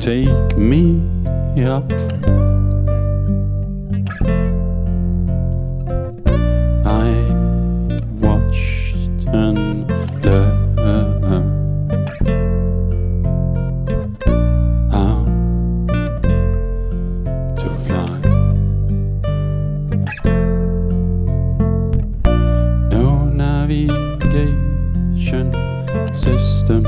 take me up. I watched and uh, uh, uh, learned how to fly. No navigation system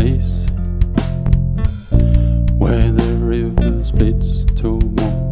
place where the river splits to the